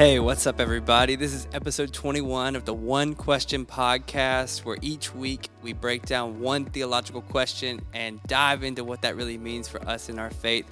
Hey, what's up, everybody? This is episode 21 of the One Question Podcast, where each week we break down one theological question and dive into what that really means for us in our faith.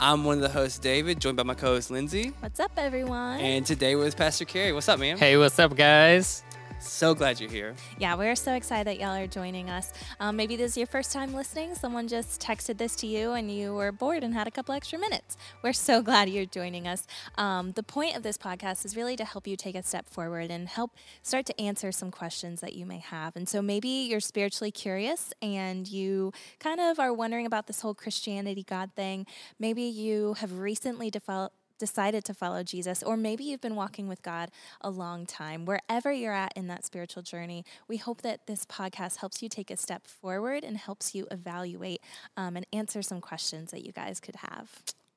I'm one of the hosts, David, joined by my co host, Lindsay. What's up, everyone? And today with Pastor Carey. What's up, man? Hey, what's up, guys? So glad you're here. Yeah, we're so excited that y'all are joining us. Um, maybe this is your first time listening. Someone just texted this to you and you were bored and had a couple extra minutes. We're so glad you're joining us. Um, the point of this podcast is really to help you take a step forward and help start to answer some questions that you may have. And so maybe you're spiritually curious and you kind of are wondering about this whole Christianity God thing. Maybe you have recently developed decided to follow Jesus, or maybe you've been walking with God a long time, wherever you're at in that spiritual journey, we hope that this podcast helps you take a step forward and helps you evaluate um, and answer some questions that you guys could have.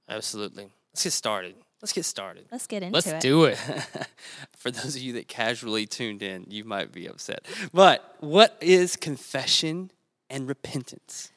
Absolutely. Let's get started. Let's get started. Let's get into it. Let's do it. For those of you that casually tuned in, you might be upset. But what is confession and repentance?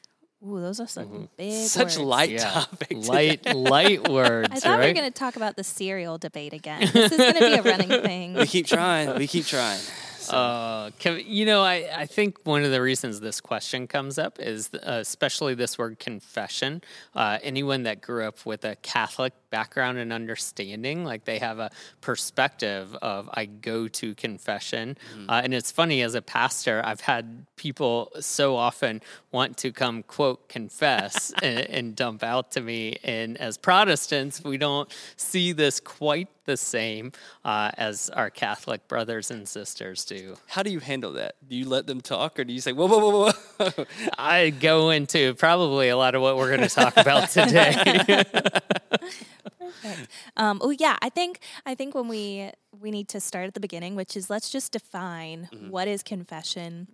Ooh, those are some big Mm-hmm. Such words. light Yeah. topic. today. Light, light words, I thought we were going to talk about the cereal debate again. This is going to be a running thing. We keep trying. We keep trying. So, Uh, Kev- you know, I, I think one of the reasons this question comes up is uh, especially this word confession. Uh, anyone that grew up with a Catholic background and understanding, like they have a perspective of I go to confession. Uh, and it's funny, as a pastor, I've had people so often want to come, quote, confess and, and dump out to me. And as Protestants, we don't see this quite the same uh, as our Catholic brothers and sisters do. how do you handle that? Do you let them talk, or do you say, "Whoa, whoa, whoa, whoa"? I go into probably a lot of what we're going to talk about today. Perfect. Um, oh yeah, I think I think when we we need to start at the beginning, which is let's just define what is confession,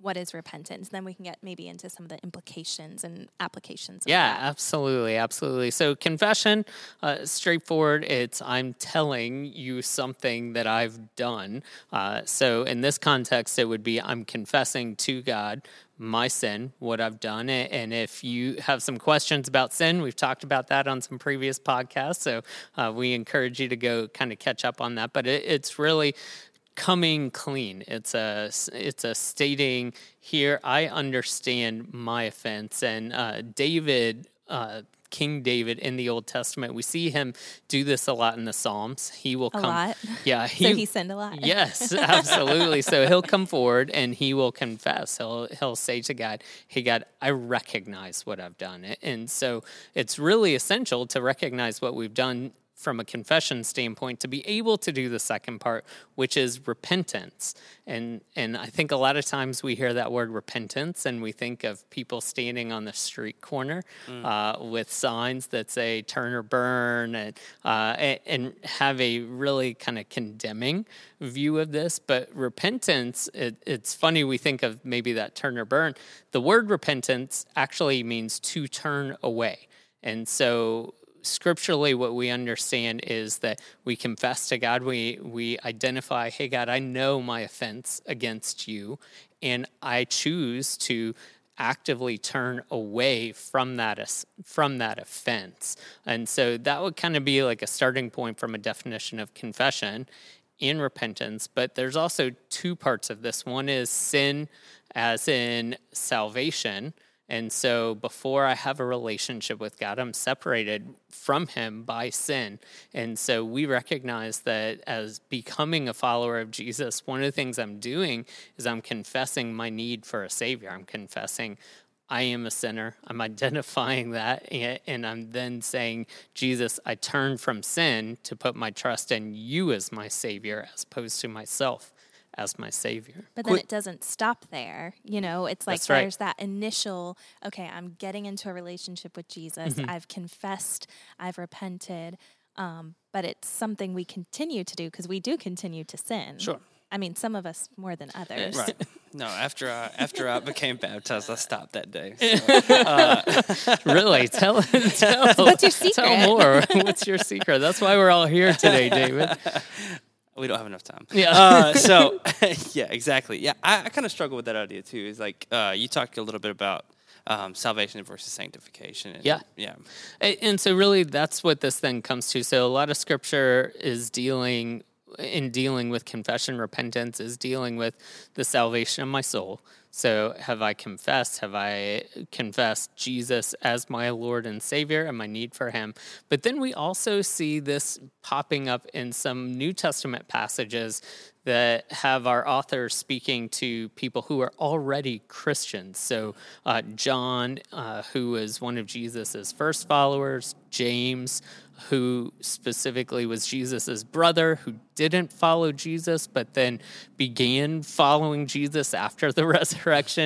what is repentance. Then we can get maybe into some of the implications and applications. Of yeah, that. absolutely, absolutely. So confession, uh, straightforward. It's I'm telling you something that I've done. Uh, so in this context, it would be I'm confessing to God my sin, what I've done. And if you have some questions about sin, we've talked about that on some previous podcasts. So uh, we encourage you to go kind of catch up on that. But it, it's really coming clean. It's a it's a stating here. I understand my offense, and uh, David. Uh, King David in the Old Testament, we see him do this a lot in the Psalms. He will A come, lot? yeah. so he sinned a lot. Yes, absolutely. so he'll come forward and he will confess. He'll he'll say to God, "Hey God, I recognize what I've done." And so it's really essential to recognize what we've done from a confession standpoint to be able to do the second part, which is repentance. And and I think a lot of times we hear that word repentance and we think of people standing on the street corner uh, with signs that say "turn or burn" and uh, and, and have a really kind of condemning view of this. But repentance, it, it's funny we think of maybe that turn or burn. The word repentance actually means to turn away, and so scripturally what we understand is that we confess to God we we identify hey God I know my offense against you and I choose to actively turn away from that from that offense. And so that would kind of be like a starting point from a definition of confession in repentance but there's also two parts of this. One is sin as in salvation and so before I have a relationship with God, I'm separated from Him by sin. And so we recognize that as becoming a follower of Jesus, one of the things I'm doing is I'm confessing my need for a Savior. I'm confessing I am a sinner. I'm identifying that. And I'm then saying, Jesus, I turn from sin to put my trust in you as my Savior as opposed to myself as my Savior. But then Quick- it doesn't stop there. You know, it's like right. there's that initial, okay, I'm getting into a relationship with Jesus. Mm-hmm. I've confessed, I've repented. Um, but it's something we continue to do because we do continue to sin. Sure. I mean, some of us more than others. Right. No, after I after I became baptized, I stopped that day. So, really tell, tell What's your tell more what's your secret that's why we're all here today david we don't have enough time. Yeah. Uh, so yeah, exactly. Yeah, I, I kind of struggle with that idea too. Is like uh, you talked a little bit about um, salvation versus sanctification. And, Yeah. yeah, And so, really, that's what this thing comes to. So, a lot of scripture is dealing in dealing with confession, repentance is dealing with the salvation of my soul. So, have I confessed? Have I confessed Jesus as my Lord and Savior and my need for Him? But then we also see this popping up in some New Testament passages that have our author speaking to people who are already Christians. So, uh, John, uh, who was one of Jesus's first followers, James, who specifically was Jesus's brother, who didn't follow Jesus, but then began following Jesus after the resurrection,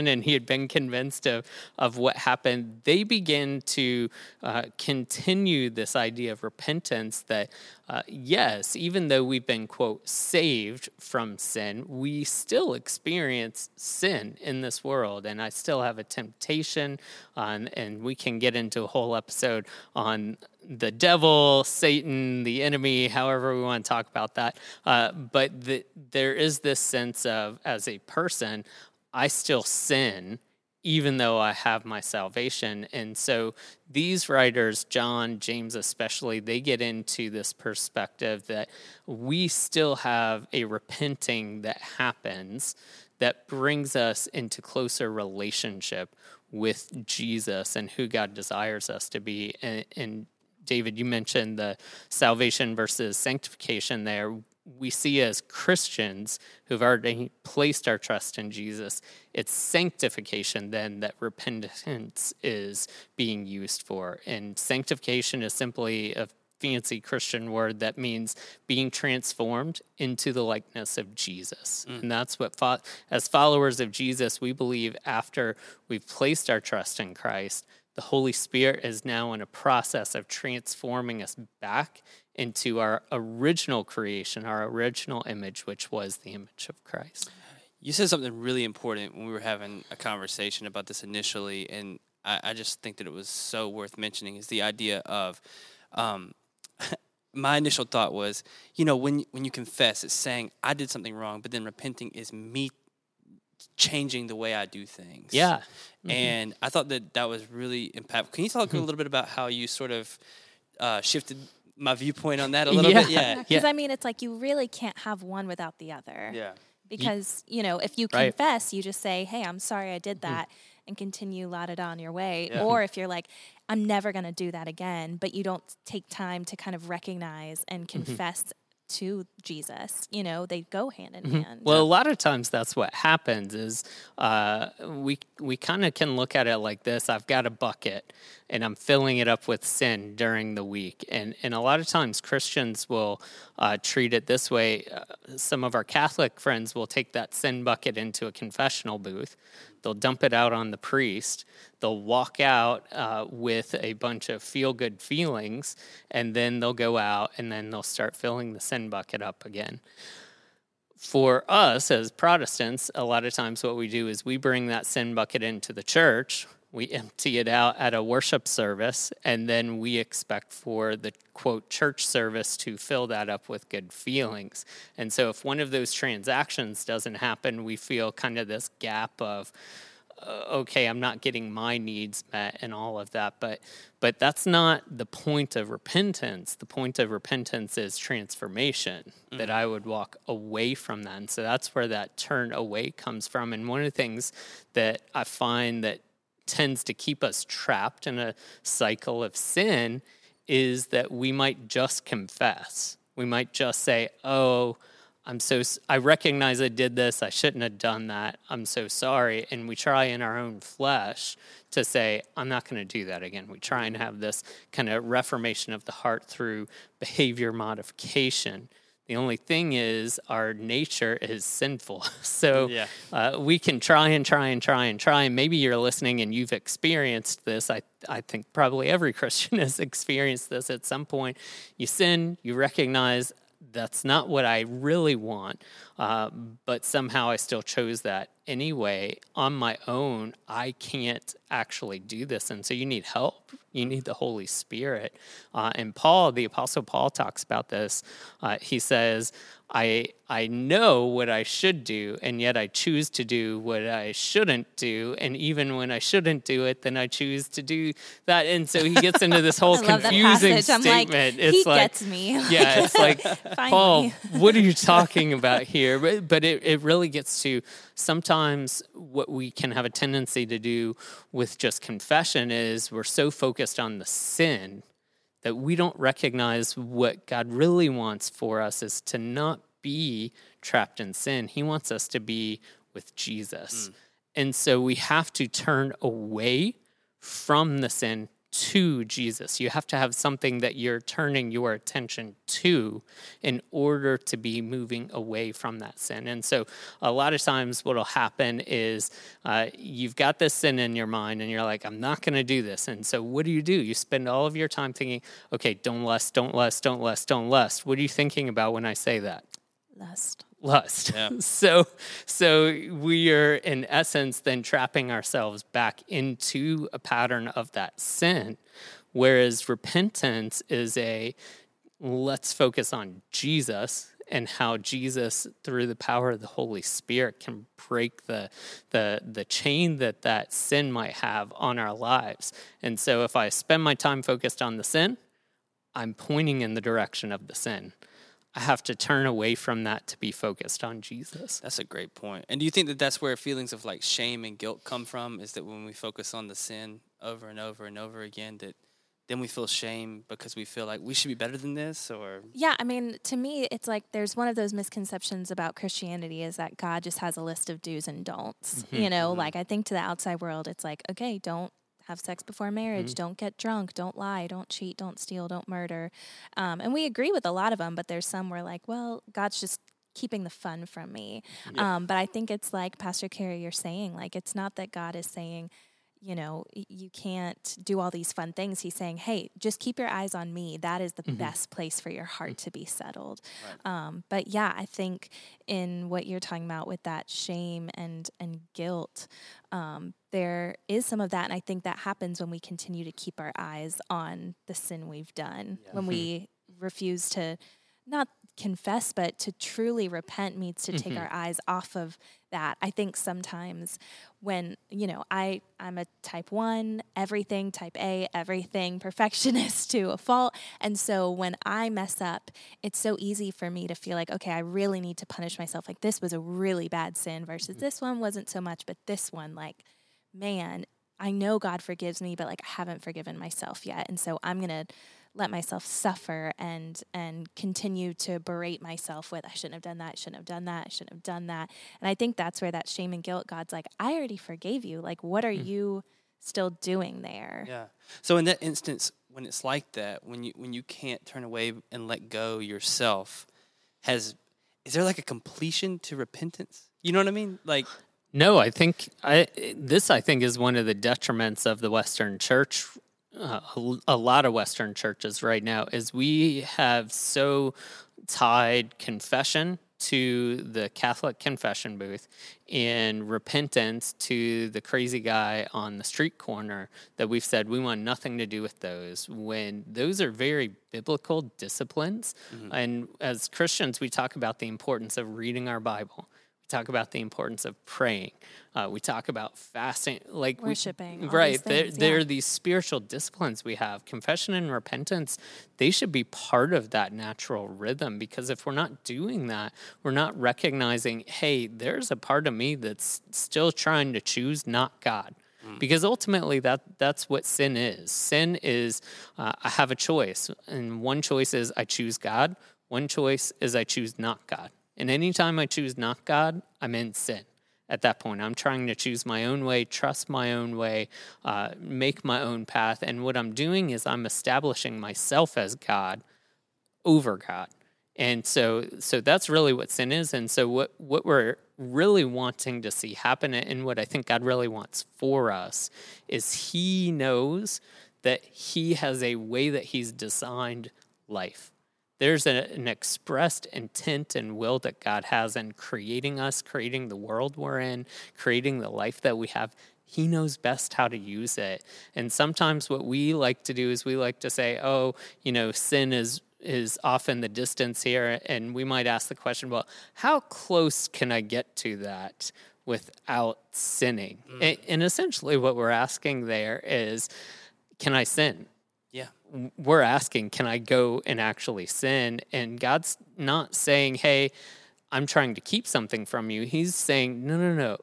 and he had been convinced of, of what happened. They begin to uh, continue this idea of repentance that, uh, yes, even though we've been, quote, saved from sin, we still experience sin in this world. And I still have a temptation, on, and we can get into a whole episode on the devil, Satan, the enemy, however we want to talk about that. Uh, but the, there is this sense of, as a person, I still sin even though I have my salvation. And so these writers, John, James especially, they get into this perspective that we still have a repenting that happens that brings us into closer relationship with Jesus and who God desires us to be. And, and David, you mentioned the salvation versus sanctification there. We see as Christians who've already placed our trust in Jesus, it's sanctification then that repentance is being used for. And sanctification is simply a fancy Christian word that means being transformed into the likeness of Jesus. Mm. And that's what, fo- as followers of Jesus, we believe after we've placed our trust in Christ, the Holy Spirit is now in a process of transforming us back into our original creation, our original image, which was the image of Christ. You said something really important when we were having a conversation about this initially, and I, I just think that it was so worth mentioning. Is the idea of um, my initial thought was, you know, when when you confess, it's saying I did something wrong, but then repenting is me changing the way I do things. Yeah. and I thought that that was really impactful. Can you talk a little bit about how you sort of uh, shifted my viewpoint on that a little bit? Yeah. Yeah, Because I mean, it's like you really can't have one without the other. yeah. Because, you know, if you Right. confess, you just say, hey, I'm sorry I did mm-hmm. that and continue la da on your way. Yeah. Or if you're like, I'm never going to do that again, but you don't take time to kind of recognize and mm-hmm. confess to Jesus, you know, they go hand in hand. Well, a lot of times that's what happens is uh, we we kind of can look at it like this. I've got a bucket and I'm filling it up with sin during the week, and and a lot of times Christians will uh, treat it this way. Uh, some of our Catholic friends will take that sin bucket into a confessional booth. They'll dump it out on the priest. They'll walk out uh, with a bunch of feel good feelings, and then they'll go out and then they'll start filling the sin bucket up again for us as Protestants, a lot of times what we do is we bring that sin bucket into the church, we empty it out at a worship service, and then we expect for the quote church service to fill that up with good feelings. And so if one of those transactions doesn't happen, we feel kind of this gap of, Uh, okay, I'm not getting my needs met and all of that. But but that's not the point of repentance. The point of repentance is transformation. That mm-hmm. I would walk away from that. And so that's where that turn away comes from. And one of the things that I find that tends to keep us trapped in a cycle of sin is that we might just confess. We might just say, "Oh, I'm so I recognize I did this. I shouldn't have done that. I'm so sorry." And we try in our own flesh to say, "I'm not going to do that again." We try and have this kind of reformation of the heart through behavior modification. The only thing is, our nature is sinful. So Yeah. uh, we can try and try and try and try. And maybe you're listening and you've experienced this. I, I think probably every Christian has experienced this at some point. You sin, you recognize that's not what I really want, uh, but somehow I still chose that anyway. On my own, I can't actually do this. And so you need help. You need the Holy Spirit. Uh, and Paul, the Apostle Paul, talks about this. Uh, he says, I, I know what I should do, and yet I choose to do what I shouldn't do. And even when I shouldn't do it, then I choose to do that. And so he gets into this whole confusing statement. Like, it's he like, gets me. yeah, it's like, Paul, what are you talking about here? But, but it, it really gets to sometimes what we can have a tendency to do with just confession is we're so focused on the sin that we don't recognize what God really wants for us is to not be trapped in sin. He wants us to be with Jesus. Mm. And so we have to turn away from the sin to Jesus. You have to have something that you're turning your attention to in order to be moving away from that sin. And so, a lot of times, what will happen is uh, you've got this sin in your mind, and you're like, I'm not going to do this. And so, what do you do? You spend all of your time thinking, okay, don't lust, don't lust, don't lust, don't lust. What are you thinking about when I say that? Lust lust. Yeah. so so we are in essence then trapping ourselves back into a pattern of that sin whereas repentance is a let's focus on Jesus and how Jesus through the power of the Holy Spirit can break the the the chain that that sin might have on our lives. And so if I spend my time focused on the sin, I'm pointing in the direction of the sin. I have to turn away from that to be focused on Jesus. That's a great point. And do you think that that's where feelings of like shame and guilt come from? Is that when we focus on the sin over and over and over again, that then we feel shame because we feel like we should be better than this or yeah i mean to me it's like there's one of those misconceptions about christianity is that god just has a list of do's and don'ts mm-hmm, you know mm-hmm. like i think to the outside world it's like okay don't have sex before marriage, mm-hmm. don't get drunk, don't lie, don't cheat, don't steal, don't murder. Um, and we agree with a lot of them, but there's some where like, well, God's just keeping the fun from me. Yeah. Um, but I think it's like Pastor Carey, you're saying, like, it's not that God is saying, you know, you can't do all these fun things. He's saying, hey, just keep your eyes on me. That is the mm-hmm. best place for your heart to be settled. Right. Um, but yeah, I think in what you're talking about with that shame and and guilt, um, there is some of that, and I think that happens when we continue to keep our eyes on the sin we've done. Yeah. When we refuse to not confess, but to truly repent means to take mm-hmm. our eyes off of that. I think sometimes when, you know, I, I'm a type one, everything, type A, everything, perfectionist to a fault. And so when I mess up, it's so easy for me to feel like, okay, I really need to punish myself. Like this was a really bad sin versus this one wasn't so much, but this one, like, man, I know God forgives me, but like I haven't forgiven myself yet. And so I'm going to let myself suffer and and continue to berate myself with I shouldn't have done that, I shouldn't have done that, I shouldn't have done that. And I think that's where that shame and guilt God's like, I already forgave you. Like what are mm. you still doing there? Yeah. So in that instance when it's like that, when you when you can't turn away and let go yourself, has is there like a completion to repentance? You know what I mean? Like no, I think I this I think is one of the detriments of the Western Church uh, a, lot of Western churches right now is we have so tied confession to the Catholic confession booth and repentance to the crazy guy on the street corner that we've said we want nothing to do with those when those are very biblical disciplines. Mm-hmm. And as Christians, we talk about the importance of reading our Bible we talk about the importance of praying. Uh, we talk about fasting, like worshiping. We, right, there, there are these spiritual disciplines we have. Confession and repentance, they should be part of that natural rhythm because if we're not doing that, we're not recognizing, hey, there's a part of me that's still trying to choose not God mm. because ultimately that that's what sin is sin is uh, i have a choice and one choice is i choose god one choice is i choose not god and anytime I choose not God, I'm in sin. At that point, I'm trying to choose my own way, trust my own way, uh, make my own path. And what I'm doing is I'm establishing myself as God over God. And so, so that's really what sin is. And so, what, what we're really wanting to see happen, and what I think God really wants for us, is He knows that He has a way that He's designed life there's a, an expressed intent and will that God has in creating us, creating the world we're in, creating the life that we have. He knows best how to use it. And sometimes what we like to do is we like to say, oh, you know, sin is is often the distance here and we might ask the question well how close can i get to that without sinning mm. and, and essentially what we're asking there is can i sin we're asking can i go and actually sin and god's not saying hey i'm trying to keep something from you he's saying no no no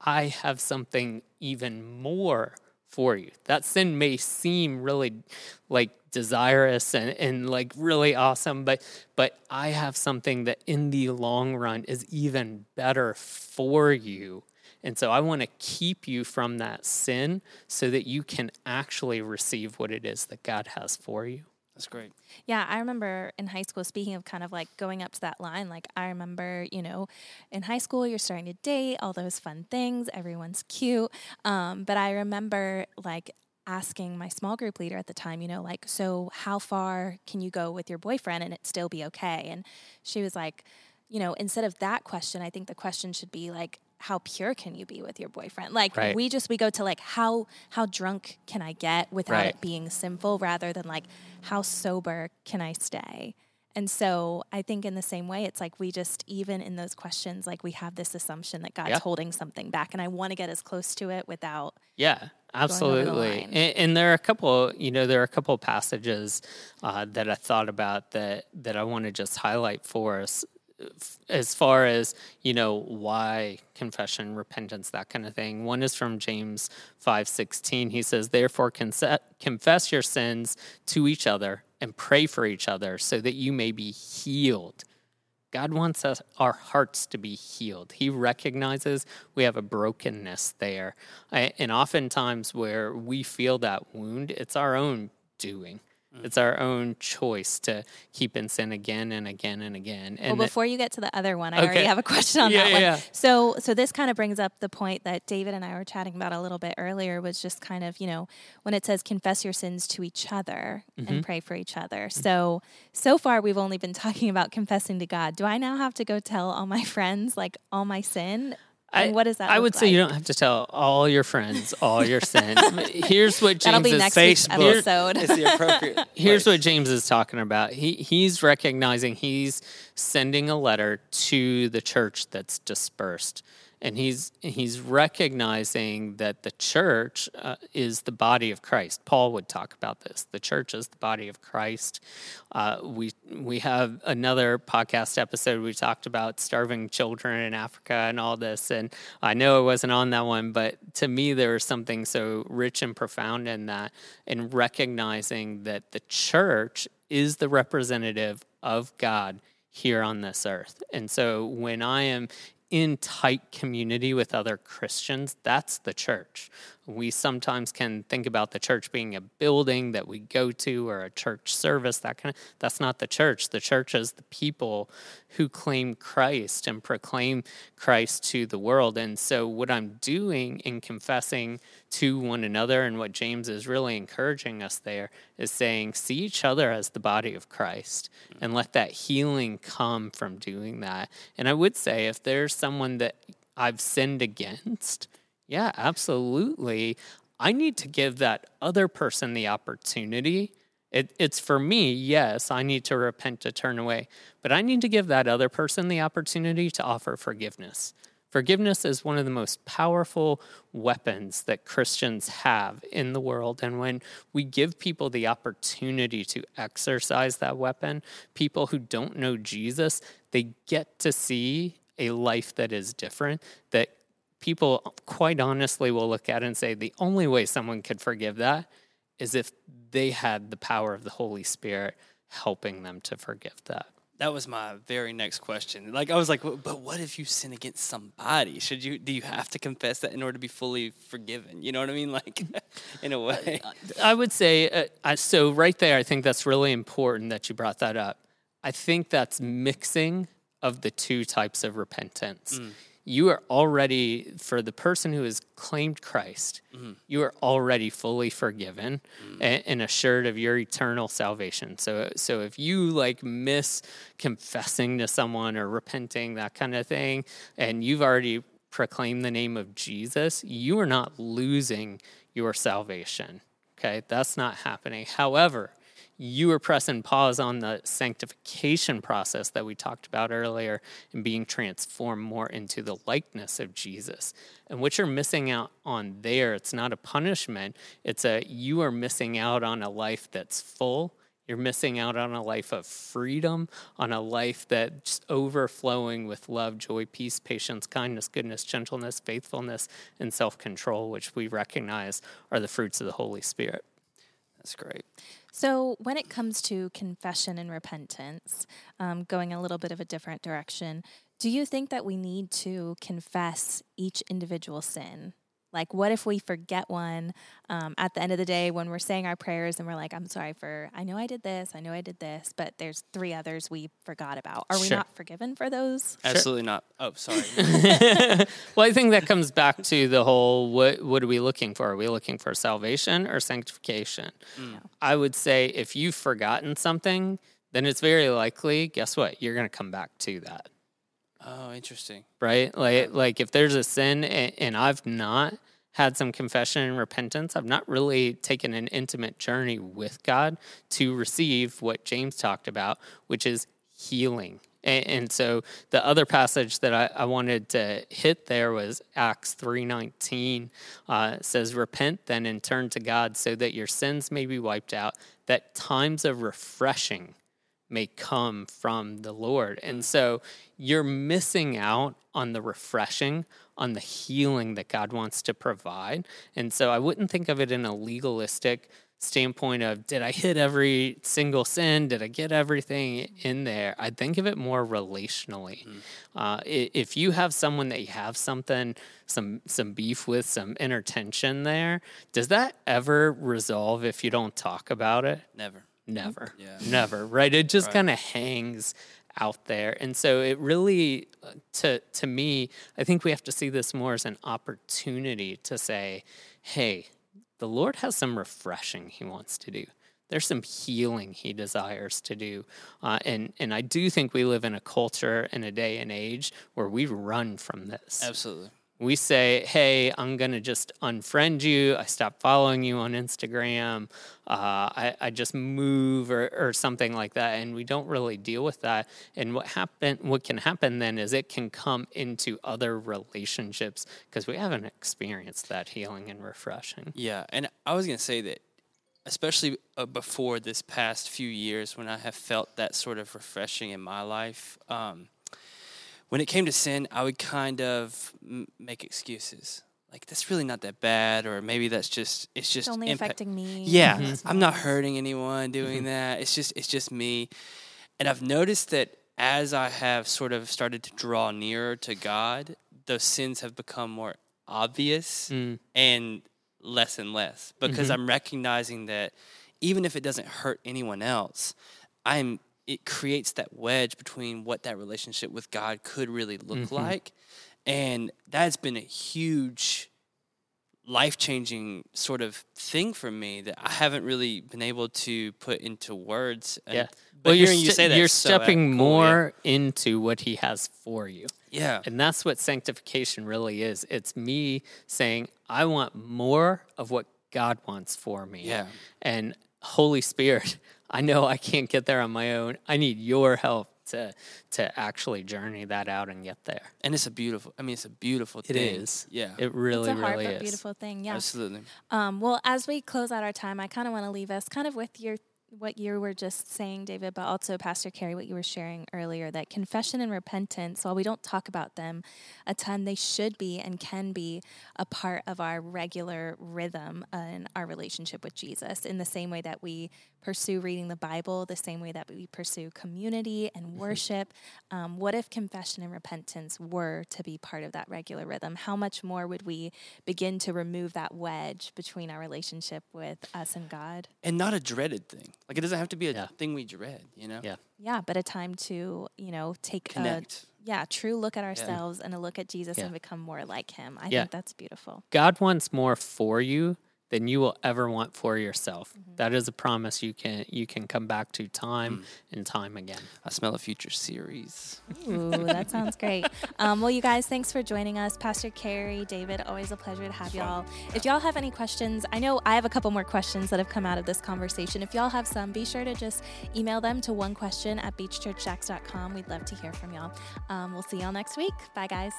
i have something even more for you. That sin may seem really like desirous and, and like really awesome, but but I have something that in the long run is even better for you. And so I want to keep you from that sin so that you can actually receive what it is that God has for you. That's great. Yeah, I remember in high school, speaking of kind of like going up to that line, like I remember, you know, in high school, you're starting to date, all those fun things, everyone's cute. Um, but I remember like asking my small group leader at the time, you know, like, so how far can you go with your boyfriend and it still be okay? And she was like, you know, instead of that question, I think the question should be like, how pure can you be with your boyfriend like right. we just we go to like how how drunk can i get without right. it being sinful rather than like how sober can i stay and so i think in the same way it's like we just even in those questions like we have this assumption that god's yeah. holding something back and i want to get as close to it without yeah absolutely and, and, there are a couple you know there are a couple passages uh, that i thought about that that i want to just highlight for us as far as you know why confession repentance that kind of thing. One is from james 5.16 he says therefore confess your sins to each other and pray for each other so that you may be healed. God wants us our hearts to be healed. He recognizes we have a brokenness there. And oftentimes where we feel that wound it's our own doing Mm. It's our own choice to keep in sin again and again and again. And well, before you get to the other one, I okay. already have a question on yeah, that one. Yeah. So, so this kind of brings up the point that David and I were chatting about a little bit earlier. Was just kind of you know when it says confess your sins to each other mm-hmm. and pray for each other. So, so far we've only been talking about confessing to God. Do I now have to go tell all my friends like all my sin? I, what does that? I would like? say you don't have to tell all your friends all your sins. here's what James is Facebook episode. is the appropriate. Here's what James is talking about. He he's recognizing he's sending a letter to the church that's dispersed and he's he's recognizing that the church uh, is the body of Christ. Paul would talk about this. The church is the body of Christ. Uh, we we have another podcast episode. We talked about starving children in Africa and all this. And I know it wasn't on that one, but to me there was something so rich and profound in that, in recognizing that the church is the representative of God here on this earth. And so when I am in tight community with other Christians, that's the church. We sometimes can think about the church being a building that we go to or a church service, that kind of that's not the church. The church is the people who claim Christ and proclaim Christ to the world. And so what I'm doing in confessing to one another and what James is really encouraging us there is saying see each other as the body of Christ and let that healing come from doing that. And I would say if there's someone that I've sinned against, yeah, absolutely. I need to give that other person the opportunity. It, it's for me, yes, I need to repent to turn away, but I need to give that other person the opportunity to offer forgiveness. Forgiveness is one of the most powerful weapons that Christians have in the world. And when we give people the opportunity to exercise that weapon, people who don't know Jesus, they get to see a life that is different, that people quite honestly will look at it and say the only way someone could forgive that is if they had the power of the Holy Spirit helping them to forgive that. That was my very next question. Like I was like, but what if you sin against somebody? Should you do you have to confess that in order to be fully forgiven? You know what I mean? Like in a way. I would say uh, so. Right there, I think that's really important that you brought that up. I think that's mixing of the two types of repentance. Mm you are already for the person who has claimed Christ, mm-hmm. you are already fully forgiven mm-hmm. and, and, assured of your eternal salvation. So so if you like miss confessing to someone or repenting that kind of thing and you've already proclaimed the name of Jesus, you are not losing your salvation. Okay? That's not happening. However, you were pressing pause on the sanctification process that we talked about earlier and being transformed more into the likeness of Jesus. And what you're missing out on there, it's not a punishment, it's a you are missing out on a life that's full. You're missing out on a life of freedom, on a life that's overflowing with love, joy, peace, patience, kindness, goodness, gentleness, faithfulness, and self control, which we recognize are the fruits of the Holy Spirit. That's great. So, when it comes to confession and repentance, um, going a little bit of a different direction, do you think that we need to confess each individual sin? Like, what if we forget one um, at the end of the day when we're saying our prayers and we're like, I'm sorry for, I know I did this, I know I did this, but there's three others we forgot about. Are we not forgiven for those? Absolutely sure. not. Oh, sorry. well, I think that comes back to the whole what, what are we looking for? Are we looking for salvation or sanctification? Mm. I would say if you've forgotten something, then it's very likely, guess what? You're going to come back to that. Oh, interesting. Right? Like like if there's a sin and, and I've not had some confession and repentance, I've not really taken an intimate journey with God to receive what James talked about, which is healing. And, and so the other passage that I, I, wanted to hit there was Acts 3.19 uh, says, Repent then and turn to God so that your sins may be wiped out, that times of refreshing may come from the Lord. And so you're missing out on the refreshing, on the healing that God wants to provide. And so I wouldn't think of it in a legalistic standpoint of did I hit every single sin? Did I get everything in there? I'd think of it more relationally. Mm. Uh, if you have someone that you have something, some some beef with, some inner tension there, does that ever resolve if you don't talk about it? Never. Never. Yeah. Never. Right. It just right. kind of hangs out there. And so it really to to me, I think we have to see this more as an opportunity to say, hey, the Lord has some refreshing he wants to do. There's some healing he desires to do. Uh, and, and I do think we live in a culture and a day and age where we run from this. Absolutely we say, hey, I'm going to just unfriend you. I stop following you on Instagram. Uh, I, I, just move or, or, something like that. And we don't really deal with that. And what happen, what can happen then is it can come into other relationships because we haven't experienced that healing and refreshing. Yeah. And I was going to say that, especially uh, before this past few years when I have felt that sort of refreshing in my life, um, when it came to sin, I would kind of m- make excuses. Like that's really not that bad, or maybe that's just it's just it's only impact- affecting me. Yeah, mm-hmm. I'm not hurting anyone doing mm-hmm. that. It's just it's just me, and I've noticed that as I have sort of started to draw nearer to God, those sins have become more obvious mm. and less and less because mm-hmm. I'm recognizing that even if it doesn't hurt anyone else, I'm it creates that wedge between what that relationship with God could really look mm-hmm. like. And that's been a huge life changing sort of thing for me that I haven't really been able to put into words. And, yeah. But well, you're, you say that you're so stepping cool, more yeah. into what he has for you. Yeah. And that's what sanctification really is. It's me saying, I want more of what God wants for me. Yeah. And Holy Spirit, I know I can't get there on my own. I need your help to to actually journey that out and get there. And it's a beautiful. I mean, it's a beautiful. It thing. is. Yeah. It really, it's a hard really but is. Beautiful thing. Yeah. Absolutely. Um, well, as we close out our time, I kind of want to leave us kind of with your what you were just saying, David, but also Pastor Carey, what you were sharing earlier that confession and repentance, while we don't talk about them a ton, they should be and can be a part of our regular rhythm in our relationship with Jesus in the same way that we pursue reading the Bible the same way that we pursue community and mm-hmm. worship. Um, what if confession and repentance were to be part of that regular rhythm? How much more would we begin to remove that wedge between our relationship with us and God? And not a dreaded thing. Like it doesn't have to be a Yeah. thing we dread, you know? Yeah. Yeah, but a time to, you know, take Connect. a yeah, true look at ourselves and a look at Jesus Yeah. and become more like him. I Yeah. think that's beautiful. God wants more for you than you will ever want for yourself. Mm-hmm. That is a promise you can you can come back to time Mm. and time again. I smell a future series. Ooh, that sounds great. Um, well, you guys, thanks for joining us. Pastor Carey, David, always a pleasure to have y'all. If y'all have any questions, I know I have a couple more questions that have come out of this conversation. If y'all have some, be sure to just email them to one question at beachchurchjacks.com. We'd love to hear from y'all. Um, we'll see y'all next week. Bye, guys.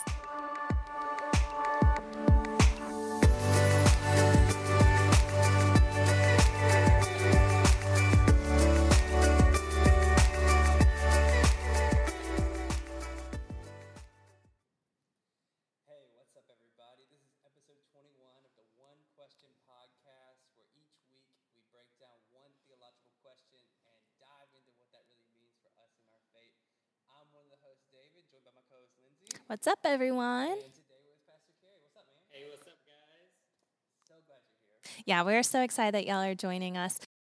Glad you're here. Yeah, we're so excited that y'all are joining us.